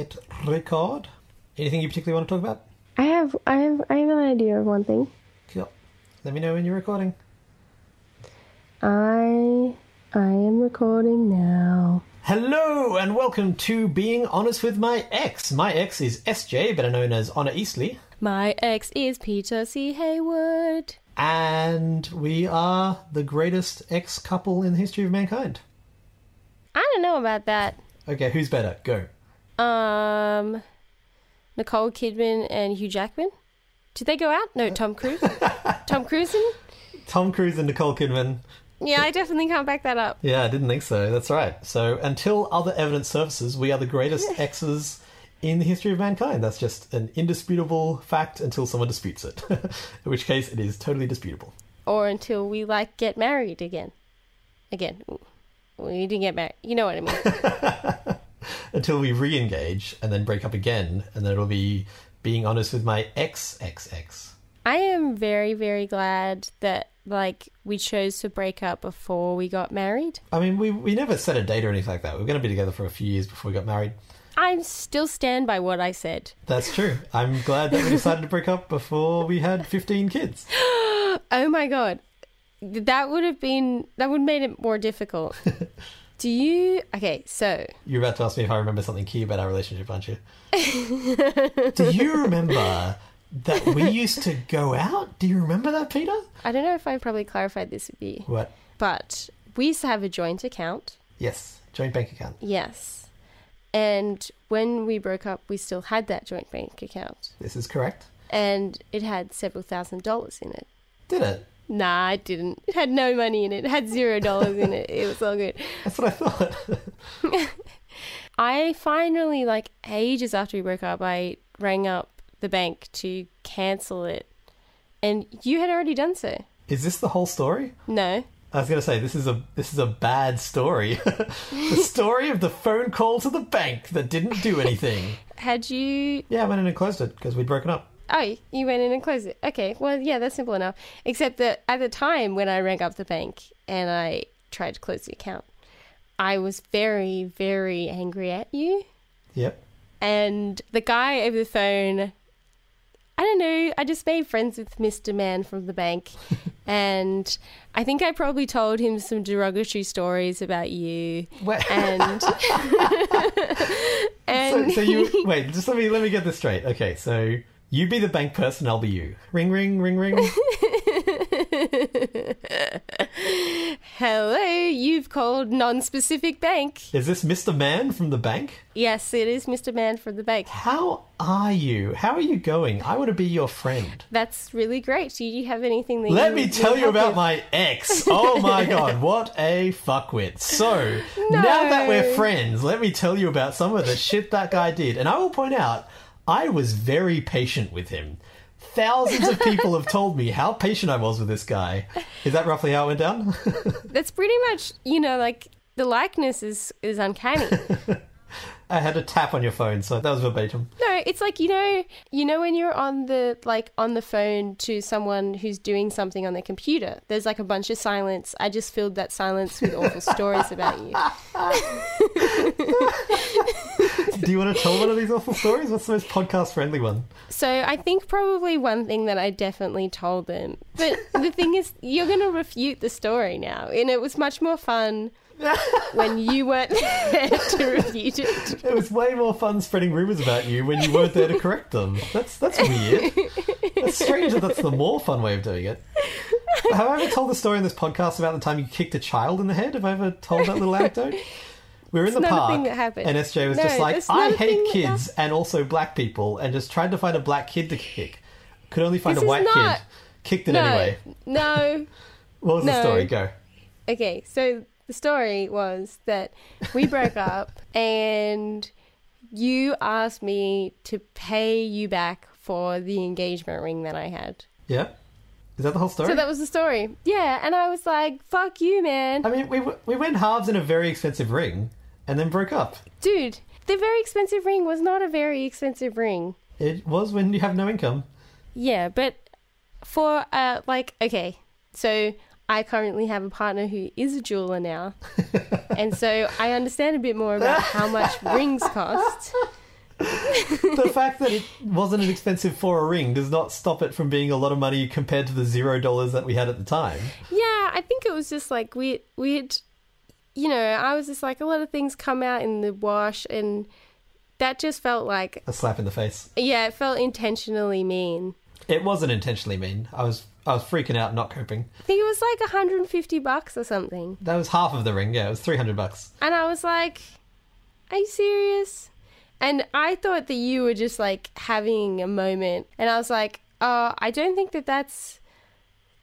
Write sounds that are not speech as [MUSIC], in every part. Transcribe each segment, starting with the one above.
hit record. Anything you particularly want to talk about? I have I have I have an idea of one thing. Cool. Let me know when you're recording. I I am recording now. Hello and welcome to Being Honest with My Ex. My ex is SJ, better known as Honor Eastly, My ex is Peter C. Haywood. and we are the greatest ex couple in the history of mankind. I don't know about that. Okay, who's better? Go. Um, Nicole Kidman and Hugh Jackman. Did they go out? No, Tom Cruise. [LAUGHS] Tom Cruise. and- Tom Cruise and Nicole Kidman. Yeah, I definitely can't back that up. Yeah, I didn't think so. That's right. So until other evidence surfaces, we are the greatest exes in the history of mankind. That's just an indisputable fact until someone disputes it. [LAUGHS] in which case, it is totally disputable. Or until we like get married again. Again, we didn't get married. You know what I mean? [LAUGHS] Until we re-engage and then break up again, and then it'll be being honest with my ex ex ex. I am very, very glad that like we chose to break up before we got married. I mean, we we never set a date or anything like that. We are going to be together for a few years before we got married. I still stand by what I said. That's true. I'm glad that we decided to break up before we had 15 kids. [GASPS] Oh my god. That would have been that would have made it more difficult. [LAUGHS] Do you Okay, so You're about to ask me if I remember something key about our relationship, aren't you? [LAUGHS] Do you remember that we used to go out? Do you remember that, Peter? I don't know if I probably clarified this with you, What? but we used to have a joint account. Yes, joint bank account. Yes. And when we broke up, we still had that joint bank account. This is correct. And it had several thousand dollars in it. Did it? Nah, it didn't. It had no money in it. It had zero dollars in it. It was all good. [LAUGHS] That's what I thought. [LAUGHS] I finally, like ages after we broke up, I rang up the bank to cancel it. And you had already done so. is this the whole story? No. I was going to say this is a this is a bad story. [LAUGHS] the story of the phone call to the bank that didn't do anything. Had you. Yeah, I went in and closed it because we'd broken up. Oh, you went in and closed it. Okay, well, yeah, that's simple enough. Except that at the time when I rang up the bank and I tried to close the account, I was very, very angry at you. Yep. And the guy over the phone, I don't know, I just made friends with Mr. Man from the bank. [LAUGHS] and I think I probably told him some derogatory stories about you. Wait, And. [LAUGHS] so, and so you [LAUGHS] wait. Just let me let me get this straight. Okay, so you be the bank person, I'll be you. Ring, ring, ring, ring. [LAUGHS] Hello, you've called non specific bank. Is this Mr. Man from the bank? Yes, it is Mr. Man from the bank. How are you? How are you going? I want to be your friend. That's really great. Do you have anything that Let you me tell you about with? my [LAUGHS] ex. Oh my god, what a fuckwit. So, now that we're friends, let me tell you about some of the shit that guy did. And I will point out, I was very patient with him. Thousands of people have told me how patient I was with this guy. Is that roughly how it went down? [LAUGHS] That's pretty much, you know, like the likeness is is uncanny. [LAUGHS] I had a tap on your phone, so that was verbatim. no, it's like you know, you know when you're on the like on the phone to someone who's doing something on their computer. There's like a bunch of silence. I just filled that silence with awful stories about you. [LAUGHS] [LAUGHS] Do you want to tell one of these awful stories? What's the most podcast friendly one? So I think probably one thing that I definitely told them. But the thing is, you're going to refute the story now, and it was much more fun [LAUGHS] when you weren't there to refute it. It was way more fun spreading rumors about you when you weren't there to correct them. That's that's weird. It's strange that that's the more fun way of doing it. Have I ever told the story in this podcast about the time you kicked a child in the head? Have I ever told that little anecdote? We were in the park, thing that happened. and SJ was No, just like, "I hate kids and also black people," and just tried to find a black kid to kick. Could only find This a white not- kid. Kicked it No, anyway. no. [LAUGHS] What was the story? Go. Okay, so the story was that we broke [LAUGHS] up, and you asked me to pay you back for the engagement ring that I had. Yeah. Is that the whole story? So that was the story. Yeah, and I was like, "Fuck you, man." I mean, we w- we went halves in a very expensive ring, and then broke up. Dude, the very expensive ring was not a very expensive ring. It was when you have no income. Yeah, but for uh like okay, so I currently have a partner who is a jeweler now. [LAUGHS] and so I understand a bit more about how much [LAUGHS] rings cost. the fact that it wasn't as expensive for a ring does not stop it from being a lot of money compared to the zero dollars that we had at the time. Yeah, I think it was just like we we had, you know, I was just like a lot of things come out in the wash, and that just felt like A slap in the face. yeah, it felt intentionally mean. It wasn't intentionally mean. I was I was freaking out, not coping. I think it was like 150 bucks or something, That was half of the ring. Yeah, it was three hundred bucks. and I was like, "Are you serious?" And I thought that you were just like having a moment, and I was like, "Oh, I don't think that that's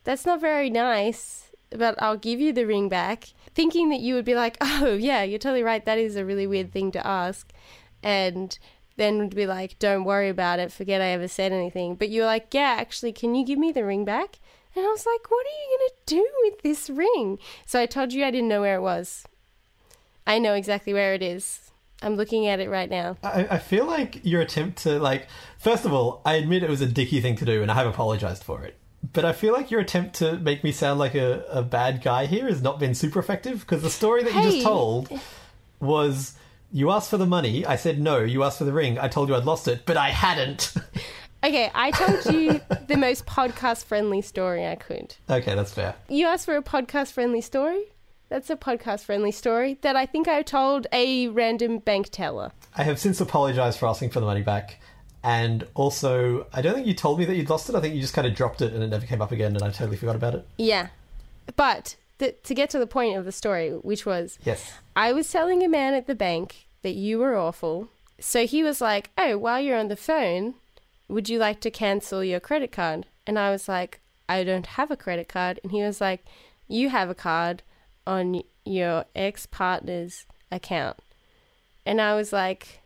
that's not very nice." But I'll give you the ring back, thinking that you would be like, [LAUGHS] "Oh yeah, you're totally right. That is a really weird thing to ask," and then would be like, "Don't worry about it. Forget I ever said anything." But you were like, "Yeah, actually, can you give me the ring back?" And I was like, "What are you gonna do with this ring?" So I told you I didn't know where it was. I know exactly where it is. I'm looking at it right now. I, I feel like your attempt to like. First of all, I admit it was a dicky thing to do, and I have apologized for it. But I feel like your attempt to make me sound like a, a bad guy here has not been super effective because the story that you just told was you asked for the money. I said no. You asked for the ring. I told you I'd lost it, but I hadn't. [LAUGHS] Okay, I told you the most podcast friendly story I could. okay, that's fair. You asked for a podcast friendly story? That's a podcast friendly story that I think I told a random bank teller. I have since apologized for asking for the money back. And also, I don't think you told me that you'd lost it. I think you just kind of dropped it and it never came up again, and I totally forgot about it. Yeah. But the, to get to the point of the story, which was Yes. I was telling a man at the bank that you were awful. So he was like, Oh, while you're on the phone, would you like to cancel your credit card? And I was like, I don't have a credit card. And he was like, You have a card on your ex partner's account. And I was like,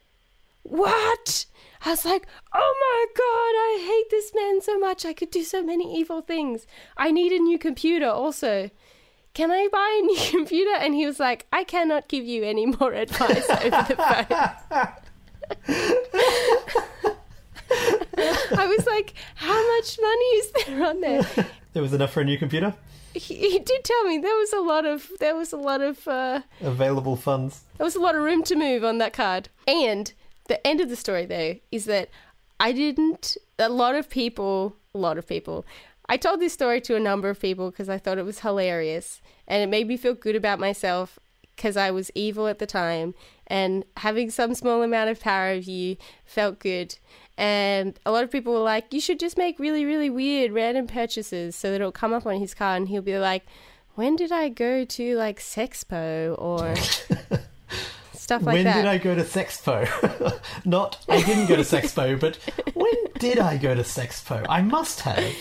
What? I was like, Oh my God, I hate this man so much. I could do so many evil things. I need a new computer also can I buy a new [LAUGHS] computer? And he was like, I cannot give you any more advice over the phone. [LAUGHS] I was like, how much money is there on there? [LAUGHS] There was enough for a new computer? He, he did tell me there was a lot of there was a lot of uh, Available funds. there was a lot of room to move on that card. And the end of the story though is that I didn't a lot of people a lot of people I told this story to a number of people because I thought it was hilarious and it made me feel good about myself because I was evil at the time and having some small amount of power over you felt good. And a lot of people were like, you should just make really, really weird random purchases so that it'll come up on his card and he'll be like, when did I go to like Sexpo or [LAUGHS] stuff like when that? did I go to Sexpo? [LAUGHS] Not, I didn't go to Sexpo, but when did I go to Sexpo? I must have.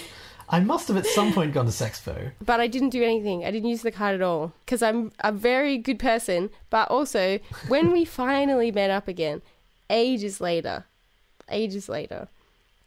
I must have at some point gone to Sexpo. but I didn't do anything. I didn't use the card at all because I'm a very good person. But also, when we finally met up again, ages later, ages later,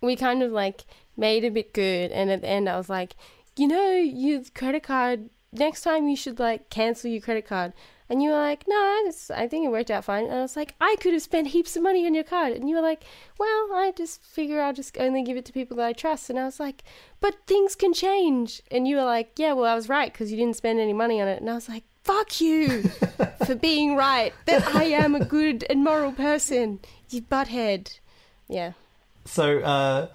we kind of like made a bit good. And at the end, I was like, you know, your credit card. Next time, you should like cancel your credit card. And you were like, no, it's, I think it worked out fine. And I was like, I could have spent heaps of money on your card. And you were like, well, I just figure I'll just only give it to people that I trust. And I was like, but things can change. And you were like, yeah, well, I was right because you didn't spend any money on it. And I was like, fuck you [LAUGHS] for being right that I am a good and moral person, you butthead. Yeah. So, uh,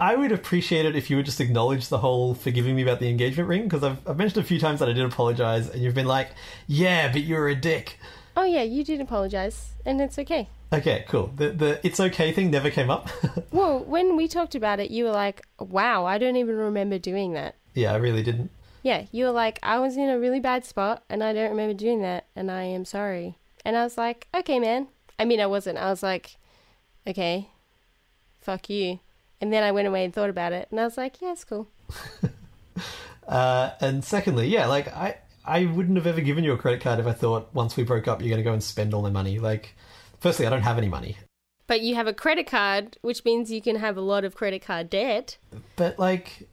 I would appreciate it if you would just acknowledge the whole forgiving me about the engagement ring, because I've, I've mentioned a few times that I did apologize, and you've been like, yeah, but you're a dick. Oh, yeah, you did apologize. And it's okay. Okay, cool. The, the it's okay thing never came up. [LAUGHS] Well, when we talked about it, you were like, wow, I don't even remember doing that. yeah, I really didn't. Yeah, you were like, I was in a really bad spot and I don't remember doing that and I am sorry. And I was like, okay, man. I mean, I wasn't. I was like, okay, fuck you. And then I went away and thought about it and I was like, yeah, it's cool. [LAUGHS] Uh, and secondly, yeah, like I, I wouldn't have ever given you a credit card if I thought once we broke up you're going to go and spend all my money. Like, firstly, I don't have any money, But you have a credit card, which means you can have a lot of credit card debt. but like,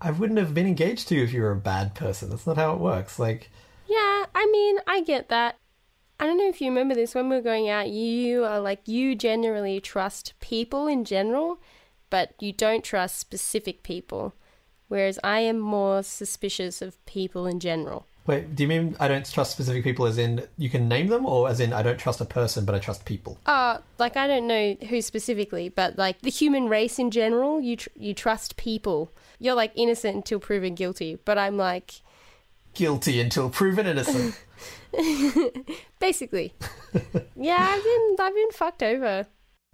I wouldn't have been engaged to you if you were a bad person. That's not how it works. Like, Yeah, I mean, I get that. I don't know if you remember this when we were going out. You are like, you generally trust people in general, but you don't trust specific people. Whereas I am more suspicious of people in general. Wait, do you mean I don't trust specific people as in you can name them, or as in I don't trust a person but I trust people? Uh, like I don't know who specifically, but like the human race in general, you tr- you trust people. You're like innocent until proven guilty, but I'm like Guilty until proven innocent. [LAUGHS] [LAUGHS] basically, yeah, I've been I've been fucked over.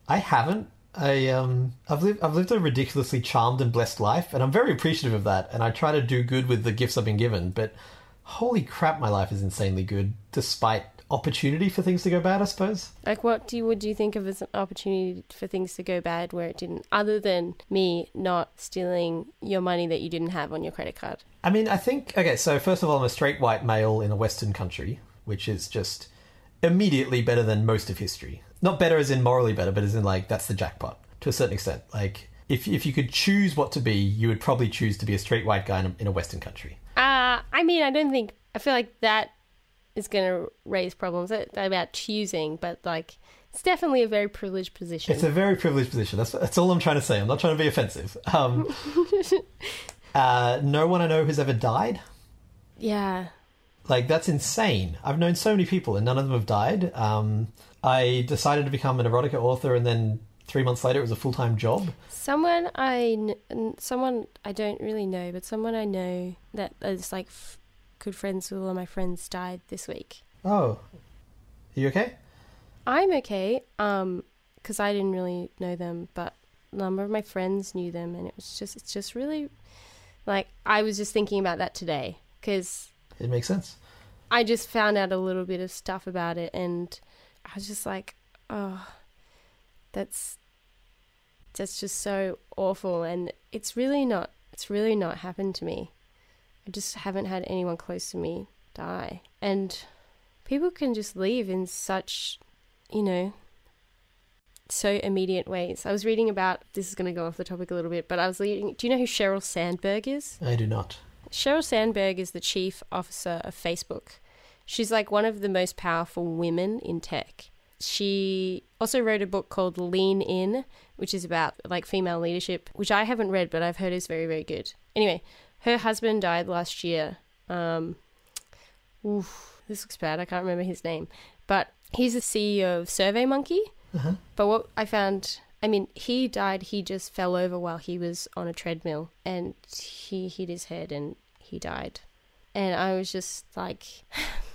I haven't. I um, I've lived I've lived a ridiculously charmed and blessed life, and I'm very appreciative of that. And I try to do good with the gifts I've been given. But holy crap, my life is insanely good, despite opportunity for things to go bad. I suppose. Like, what do you would you think of as an opportunity for things to go bad where it didn't? Other than me not stealing your money that you didn't have on your credit card. I mean, I think okay. So first of all, I'm a straight white male in a Western country, which is just immediately better than most of history. Not better as in morally better, but as in like that's the jackpot to a certain extent. Like if if you could choose what to be, you would probably choose to be a straight white guy in a, in a Western country. Uh, I mean, I don't think I feel like that is going to raise problems about choosing, but like it's definitely a very privileged position. It's a very privileged position. That's that's all I'm trying to say. I'm not trying to be offensive. Um, [LAUGHS] uh, no one I know has ever died. yeah. Like that's insane. I've known so many people, and none of them have died. Um, I decided to become an erotica author, and then three months later, it was a full time job. Someone I, kn- someone I don't really know, but someone I know that is like f- good friends with all of my friends died this week. Oh, are you okay? I'm okay, um, because I didn't really know them, but a number of my friends knew them, and it was just, it's just really, like, I was just thinking about that today because It makes sense. I just found out a little bit of stuff about it, and I was just like, oh, that's that's just so awful, and it's really not. It's really not happened to me. I just haven't had anyone close to me die, and people can just leave in such, you know, so immediate ways. I was reading about this is going to go off the topic a little bit, but I was reading. Do you know who Sheryl Sandberg is? I do not. Sheryl Sandberg is the chief officer of Facebook. She's like one of the most powerful women in tech. She also wrote a book called Lean In, which is about like female leadership, which I haven't read, but I've heard is very, very good. Anyway, her husband died last year. Um, oof, this looks bad. I can't remember his name, but he's the CEO of SurveyMonkey. Uh-huh. But what I found, I mean, he died. He just fell over while he was on a treadmill, and he hit his head, and he died. And I was just like, [LAUGHS]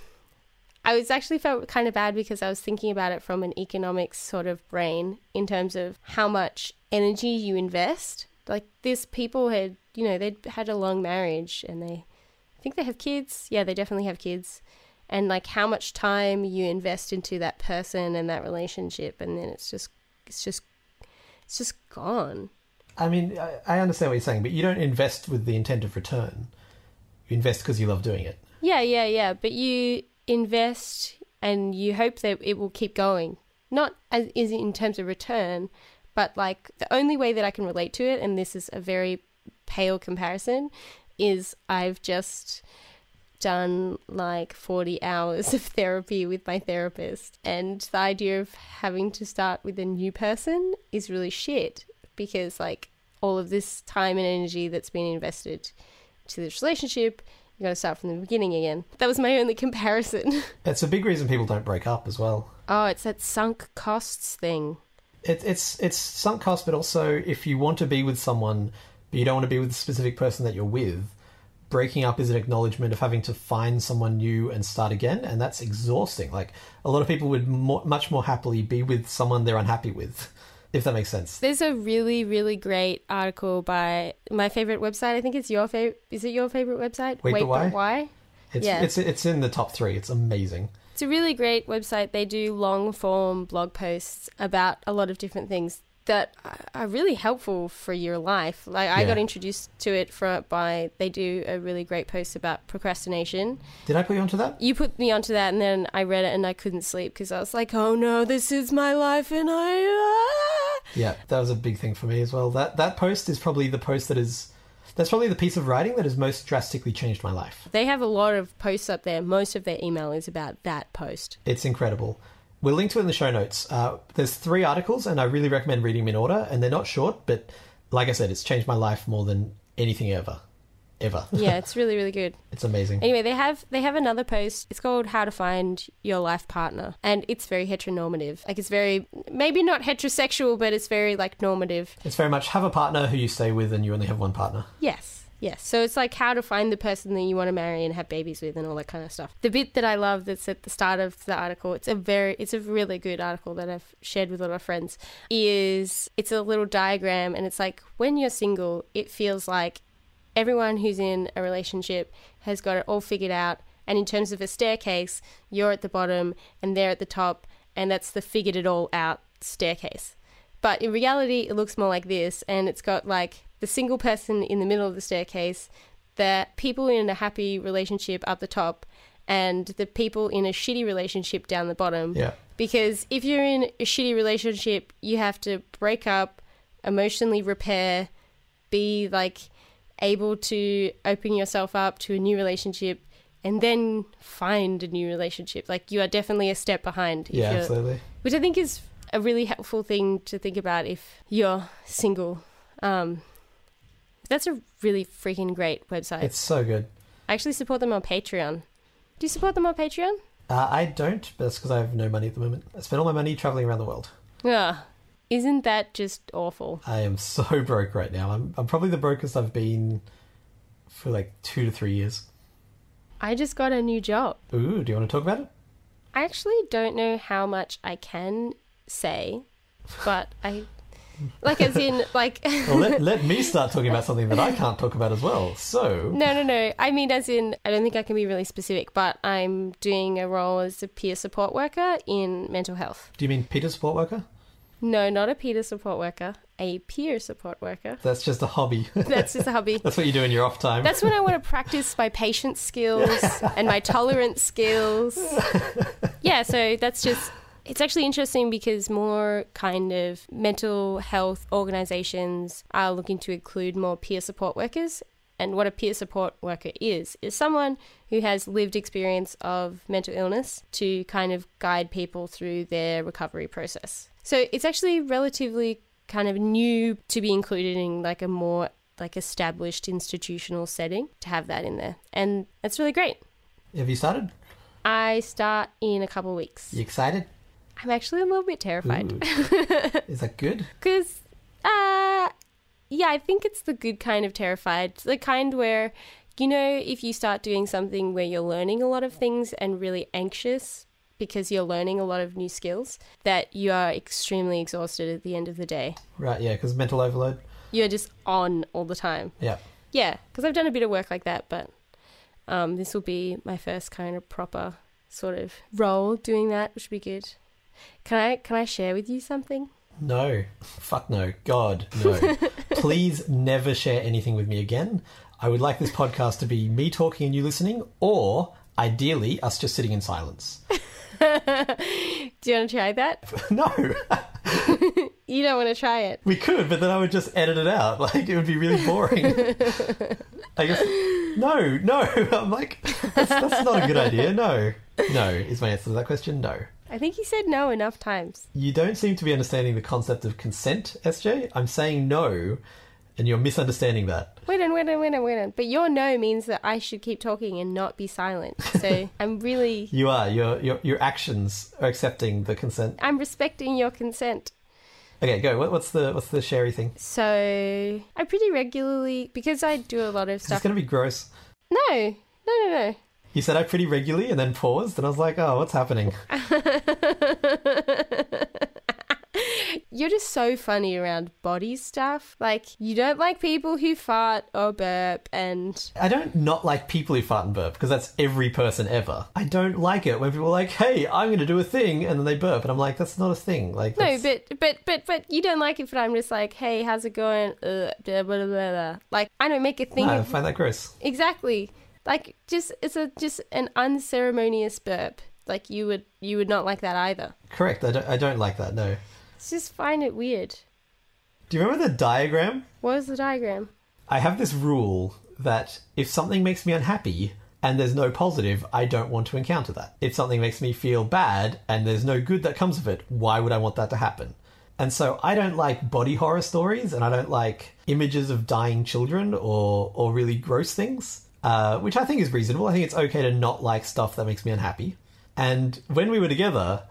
I was actually felt kind of bad because I was thinking about it from an economics sort of brain in terms of how much energy you invest. Like this, people had, you know, they'd had a long marriage, and they, I think they have kids. Yeah, they definitely have kids and like how much time you invest into that person and that relationship and then it's just it's just it's just gone I mean, I, I understand what you're saying, but you don't invest with the intent of return. You invest because you love doing it. yeah yeah yeah but you invest and you hope that it will keep going not as is in terms of return but like the only way that i can relate to it and this is a very pale comparison is i've just done like 40 hours of therapy with my therapist. And the idea of having to start with a new person is really shit because, like, all of this time and energy that's been invested to this relationship, you gotta start from the beginning again. That was my only comparison. [LAUGHS] It's a big reason people don't break up as well. oh, it's that sunk costs thing. It, it's it's sunk cost, but also if you want to be with someone, but you don't want to be with the specific person that you're with, breaking up is an acknowledgement of having to find someone new and start again, and that's exhausting. Like a lot of people would more, much more happily be with someone they're unhappy with, if that makes sense. There's a really, really great article by my favorite website. I think it's your favorite. Is it your favorite website? Wait, but why? why? It's Yeah. it's it's in the top three. It's amazing. It's a really great website. They do long form blog posts about a lot of different things that are really helpful for your life. Like I Yeah. got introduced to it for by they do a really great post about procrastination. Did I put you onto that? You put me onto that, and then I read it, and I couldn't sleep because I was like, "Oh no, this is my life," and I. ah." Yeah, that was a big thing for me as well. That that post is probably the post that is that's probably the piece of writing that has most drastically changed my life. They have a lot of posts up there. Most of their email is about that post. It's incredible. We'll link to it in the show notes. Uh, there's three articles, and I really recommend reading them in order. And they're not short, but like I said, it's changed my life more than anything ever, ever. [LAUGHS] Yeah, it's really really good. It's amazing. Anyway, they have they have another post. It's called "How to Find Your Life Partner," and it's very heteronormative. Like it's very maybe not heterosexual, but it's very like normative. It's very much have a partner who you stay with, and you only have one partner. Yes. Yes. So it's like how to find the person that you want to marry and have babies with and all that kind of stuff. The bit that I love that's at the start of the article, it's a very it's a really good article that I've shared with a lot of friends, is it's a little diagram and it's like when you're single, it feels like everyone who's in a relationship has got it all figured out and in terms of a staircase, you're at the bottom and they're at the top and that's the figured it all out staircase. But in reality, it looks more like this, and it's got like the single person in the middle of the staircase, the people in a happy relationship up the top, and the people in a shitty relationship down the bottom. Yeah. Because if you're in a shitty relationship, you have to break up, emotionally repair, be like able to open yourself up to a new relationship, and then find a new relationship. Like you are definitely a step behind. Yeah, absolutely. which I think is a really helpful thing to think about if you're single. Um, that's a really freaking great website. It's so good. I actually support them on Patreon. Do you support them on Patreon? Uh, I don't, but that's because I have no money at the moment. I spend all my money traveling around the world. Yeah. Isn't that just awful? I am [LAUGHS] so broke right now. I'm, I'm probably the brokest I've been for like two to three years. I just got a new job. Ooh, do you want to talk about it? I actually don't know how much I can say, but I like as in like [LAUGHS] Well, let, let me start talking about something that I can't talk about as well. So, No, no, no. I mean, as in, I don't think I can be really specific, but I'm doing a role as a peer support worker in mental health. do you mean Peter support worker? No, not a peer support worker, a peer support worker. That's just a hobby. [LAUGHS] That's just a hobby. That's what you do in your off time. That's when I want to practice my patience skills [LAUGHS] and my tolerance skills. Yeah, so that's just. It's actually interesting because more kind of mental health organizations are looking to include more peer support workers. And what a peer support worker is, is someone who has lived experience of mental illness to kind of guide people through their recovery process. So it's actually relatively kind of new to be included in like a more like established institutional setting to have that in there. And it's really great. have you started? I start in a couple of weeks. You excited? I'm actually a little bit terrified. [LAUGHS] Is that good? because, uh, yeah, I think it's the good kind of terrified, the kind where, you know, if you start doing something where you're learning a lot of things and really anxious because you're learning a lot of new skills, that you are extremely exhausted at the end of the day. Right, yeah, because mental overload. You're just on all the time. Yeah. Yeah, because I've done a bit of work like that, but um, this will be my first kind of proper sort of role doing that, which would be good. Can I can I share with you something? No. Fuck no. God, no. [LAUGHS] Please never share anything with me again. I would like this podcast to be me talking and you listening, or ideally, us just sitting in silence. [LAUGHS] Do you want to try that? [LAUGHS] no. You don't want to try it. We could, but then I would just edit it out. Like, it would be really boring. I guess. No, no. I'm like, that's, that's not a good idea. No. No, is my answer to that question. No. I think he said no enough times. You don't seem to be understanding the concept of consent, SJ. I'm saying no, and you're misunderstanding that. Wait on, wait on, wait on, wait on. But your no means that I should keep talking and not be silent. So [LAUGHS] I'm really, You are. Your your your actions are accepting the consent. I'm respecting your consent. Okay, go. What, what's the what's the sherry thing? So I pretty regularly, because I do a lot of stuff. It's going to be gross? No, no, no, no. You said I pretty regularly and then paused, and I was like, oh, what's happening? [LAUGHS] You're just so funny around body stuff. Like, you don't like people who fart or burp, and I don't not like people who fart and burp because that's every person ever. I don't like it when people are like, hey, I'm going to do a thing, and then they burp, and I'm like, that's not a thing. Like, no, that's- but but but but you don't like it. But I'm just like, hey, how's it going? Uh, blah, blah, blah, blah. Like, I don't make a thing no, I find that gross. exactly. Like, just it's a just an unceremonious burp. Like you would you would not like that either. Correct. I don't. I don't like that. No. It's just find it weird. Do you remember the diagram? What was the diagram? I have this rule that if something makes me unhappy and there's no positive, I don't want to encounter that. If something makes me feel bad and there's no good that comes of it, why would I want that to happen? And so I don't like body horror stories and I don't like images of dying children or, or really gross things, uh, which I think is reasonable. I think it's okay to not like stuff that makes me unhappy. And when we were together,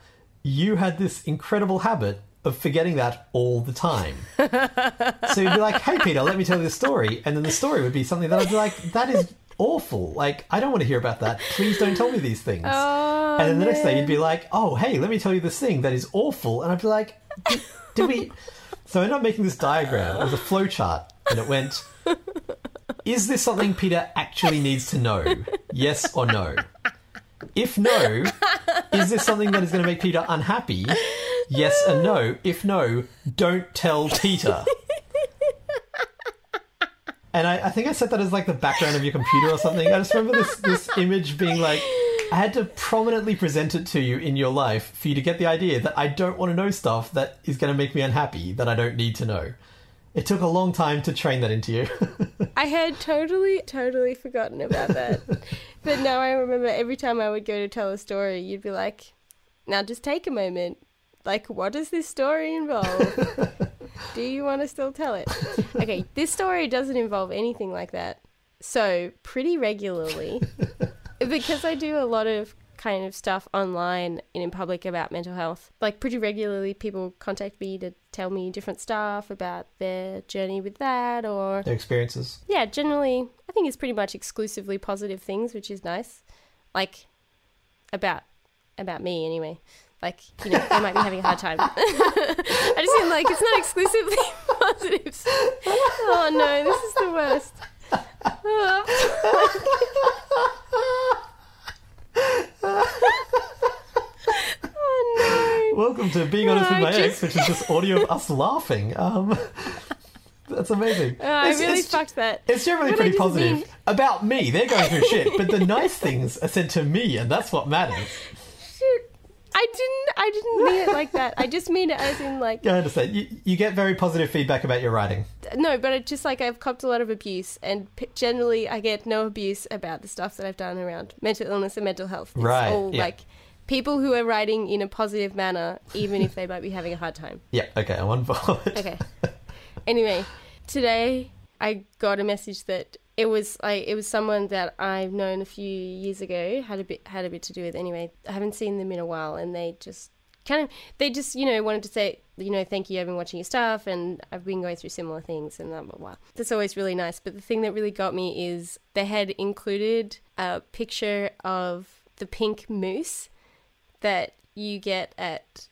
you had this incredible habit of forgetting that all the time. so you'd be like, hey, Peter, let me tell you this story. And then the story would be something that I'd be like, that is awful. Like, I don't want to hear about that. Please don't tell me these things. Oh, and then the next day you'd be like, oh, hey, let me tell you this thing that is awful. And I'd be like, did, did we. So I ended up making this diagram. It was a flow chart. And it went, is this something Peter actually needs to know? Yes or no? If no, is this something that is going to make Peter unhappy? Yes and no. If no, don't tell Peter. And I, I think I set that as like the background of your computer or something. I just remember this this image being like I had to prominently present it to you in your life for you to get the idea that I don't want to know stuff that is going to make me unhappy that I don't need to know. It took a long time to train that into you. [LAUGHS] I had totally, totally forgotten about that. [LAUGHS] but now I remember every time I would go to tell a story, you'd be like, now just take a moment. Like, what does this story involve? [LAUGHS] Do you want to still tell it? Okay, this story doesn't involve anything like that. So, pretty regularly, because I do a lot of kind of stuff online and in public about mental health, like pretty regularly people contact me to tell me different stuff about their journey with that or Their experiences. yeah, generally, I think it's pretty much exclusively positive things, which is nice. Like about about me anyway. Like you know, I might be having a hard time. [LAUGHS] I just mean like it's not exclusively [LAUGHS] positives. Oh no, this is the worst. [LAUGHS] oh Welcome to Being Honest No, with My I Ex, [LAUGHS] which is just audio of us laughing. Um, [LAUGHS] that's amazing. Oh, I really it's- fucked that. It's generally I pretty positive. mean- About me, they're going through shit, but the [LAUGHS] nice things are said to me, and that's what matters. I didn't. I didn't mean it like that. I just mean it as in like I understand. You, you get very positive feedback about your writing. no, but it's just like I've copped a lot of abuse, and p- generally I get no abuse about the stuff that I've done around mental illness and mental health. It's Right, all yeah. like people who are writing in a positive manner, even if they might be having a hard time. [LAUGHS] Yeah, okay, I'm on board. Okay. anyway, today I got a message that it was like it was someone that I've known a few years ago had a bit had a bit to do with. Anyway, I haven't seen them in a while, and they just kind of they just you know wanted to say you know thank you I've been watching your stuff and I've been going through similar things and blah blah blah. That's always really nice. But the thing that really got me is they had included a picture of the pink moose that you get at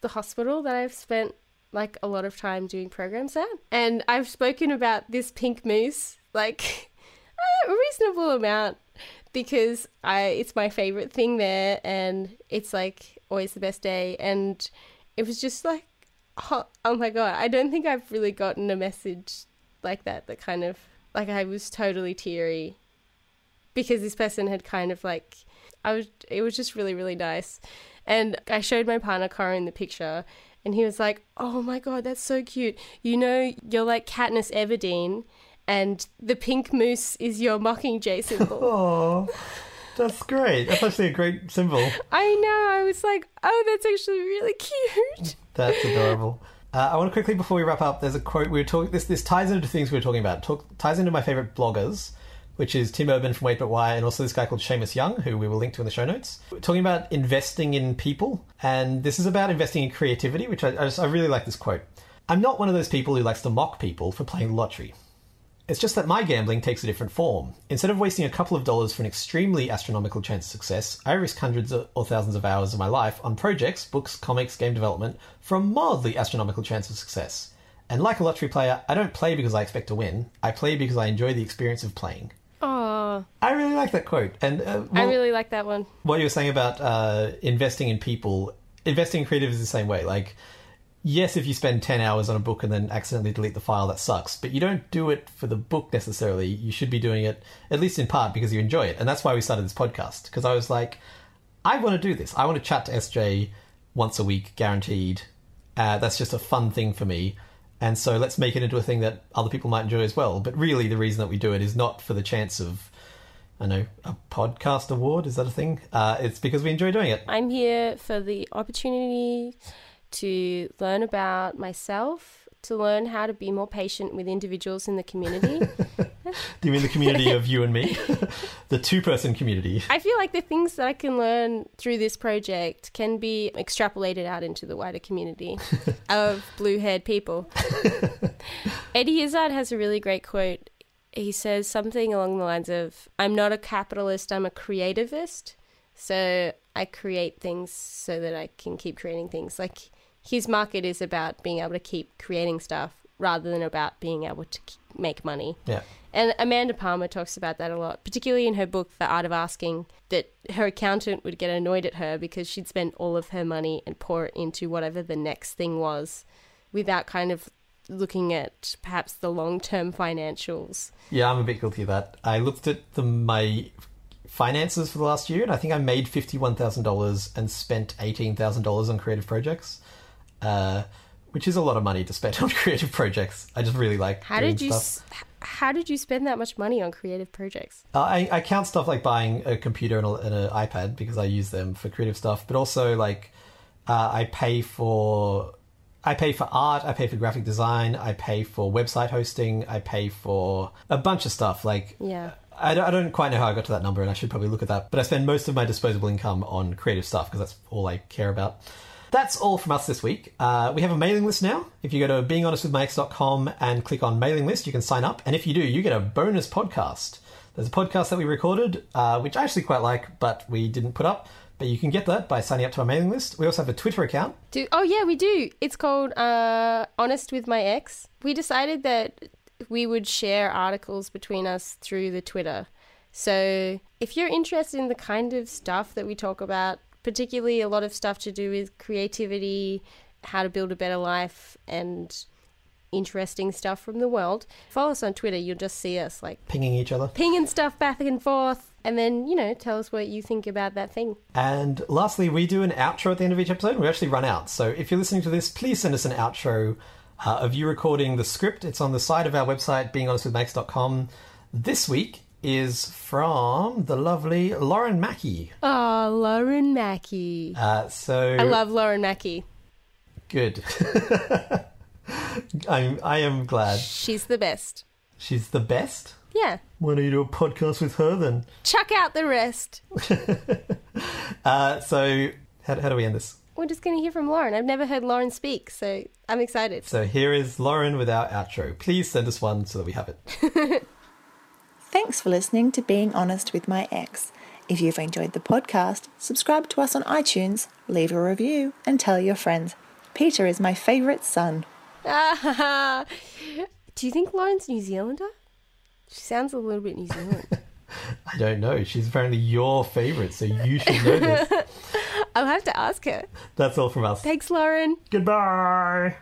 the hospital that I've spent like a lot of time doing programs at. And I've spoken about this pink moose like [LAUGHS] a reasonable amount because I it's my favorite thing there and it's like always the best day and it was just like oh, oh my god, I don't think I've really gotten a message like that that kind of like I was totally teary because this person had kind of like I was it was just really really nice. And I showed my partner Corin the picture and he was like, "Oh my god, that's so cute. You know, you're like Katniss Everdeen and the pink moose is your Mockingjay symbol." [LAUGHS] Oh, that's great. That's actually a great symbol. I know. I was like, "Oh, that's actually really cute." That's adorable. Uh, I want to quickly, before we wrap up, there's a quote we were talking. This this ties into things we were talking about. Talk, ties into my favorite bloggers, which is Tim Urban from Wait But Why, and also this guy called Shamus Young, who we will link to in the show notes. We're talking about investing in people, and this is about investing in creativity, which I, I, just, I really like this quote. I'm not one of those people who likes to mock people for playing the lottery. It's just that my gambling takes a different form. Instead of wasting a couple of dollars for an extremely astronomical chance of success, I risk hundreds or thousands of hours of my life on projects, books, comics, game development for a mildly astronomical chance of success. And like a lottery player, I don't play because I expect to win. I play because I enjoy the experience of playing. Oh, I really like that quote. And uh, I really like that one. what you were saying about uh, investing in people, investing in creative is the same way. Like, yes, if you spend 10 hours on a book and then accidentally delete the file, that sucks. But you don't do it for the book necessarily. You should be doing it, at least in part, because you enjoy it. And that's why we started this podcast. Because I was like, I want to do this. I want to chat to SJ once a week, guaranteed. Uh, that's just a fun thing for me. And so let's make it into a thing that other people might enjoy as well. But really, the reason that we do it is not for the chance of, I know, a podcast award. Is that a thing? Uh, it's because we enjoy doing it. I'm here for the opportunity to learn about myself, to learn how to be more patient with individuals in the community. [LAUGHS] Do [LAUGHS] you mean the community of you and me? [LAUGHS] the two person community. I feel like the things that I can learn through this project can be extrapolated out into the wider community [LAUGHS] of blue haired people. Eddie Izzard has a really great quote. He says something along the lines of I'm not a capitalist, I'm a creativist. So I create things so that I can keep creating things. Like his market is about being able to keep creating stuff rather than about being able to make money. Yeah. And Amanda Palmer talks about that a lot, particularly in her book, The Art of Asking, that her accountant would get annoyed at her because she'd spend all of her money and pour it into whatever the next thing was without kind of looking at perhaps the long term financials. Yeah, I'm a bit guilty of that. I looked at the, my finances for the last year, and I think I made fifty-one thousand dollars and spent eighteen thousand dollars on creative projects, uh, which is a lot of money to spend [LAUGHS] on creative projects. I just really like. How did you s- how did you spend that much money on creative projects? Uh, I, I count stuff like buying a computer and, a, and an iPad because I use them for creative stuff, but also like uh, I pay for I pay for art, I pay for graphic design, I pay for website hosting, I pay for a bunch of stuff. Like Yeah. I don't, I don't quite know how I got to that number, and I should probably look at that. But I spend most of my disposable income on creative stuff because that's all I care about. That's all from us this week. Uh, we have a mailing list now. If you go to beinghonestwithmyex.com and click on mailing list, you can sign up. And if you do, you get a bonus podcast. There's a podcast that we recorded, uh, which I actually quite like, but we didn't put up. But you can get that by signing up to our mailing list. We also have a Twitter account. Do oh yeah, we do. It's called uh, Honest with My Ex. We decided that we would share articles between us through the Twitter. So if you're interested in the kind of stuff that we talk about, particularly a lot of stuff to do with creativity, how to build a better life, and interesting stuff from the world, follow us on Twitter. You'll just see us like Pinging each other. pinging stuff back and forth, and then you know tell us what you think about that thing. And lastly, we do an outro at the end of each episode. We actually run out. So if you're listening to this, please send us an outro uh, of you recording the script. It's on the side of our website, beinghonestwithmyex.com. This week is from the lovely Lauren Mackey. Oh, Lauren Mackey. Uh, so I love Lauren Mackey. good. [LAUGHS] I'm, I am glad. She's the best. She's the best. Yeah. Why don't you do a podcast with her then? Chuck out the rest. [LAUGHS] Uh, so how, how do we end this? We're just going to hear from Lauren. I've never heard Lauren speak, so I'm excited. So here is Lauren with our outro. Please send us one so that we have it. [LAUGHS] Thanks for listening to Being Honest with My Ex. If you've enjoyed the podcast, subscribe to us on iTunes, leave a review, and tell your friends. Peter is my favourite son. Ah, [LAUGHS] Do you think Lauren's New Zealander? She sounds a little bit New Zealand. [LAUGHS] I don't know. She's apparently your favourite, so you should know this. [LAUGHS] I'll have to ask her. That's all from us. Thanks, Lauren. Goodbye.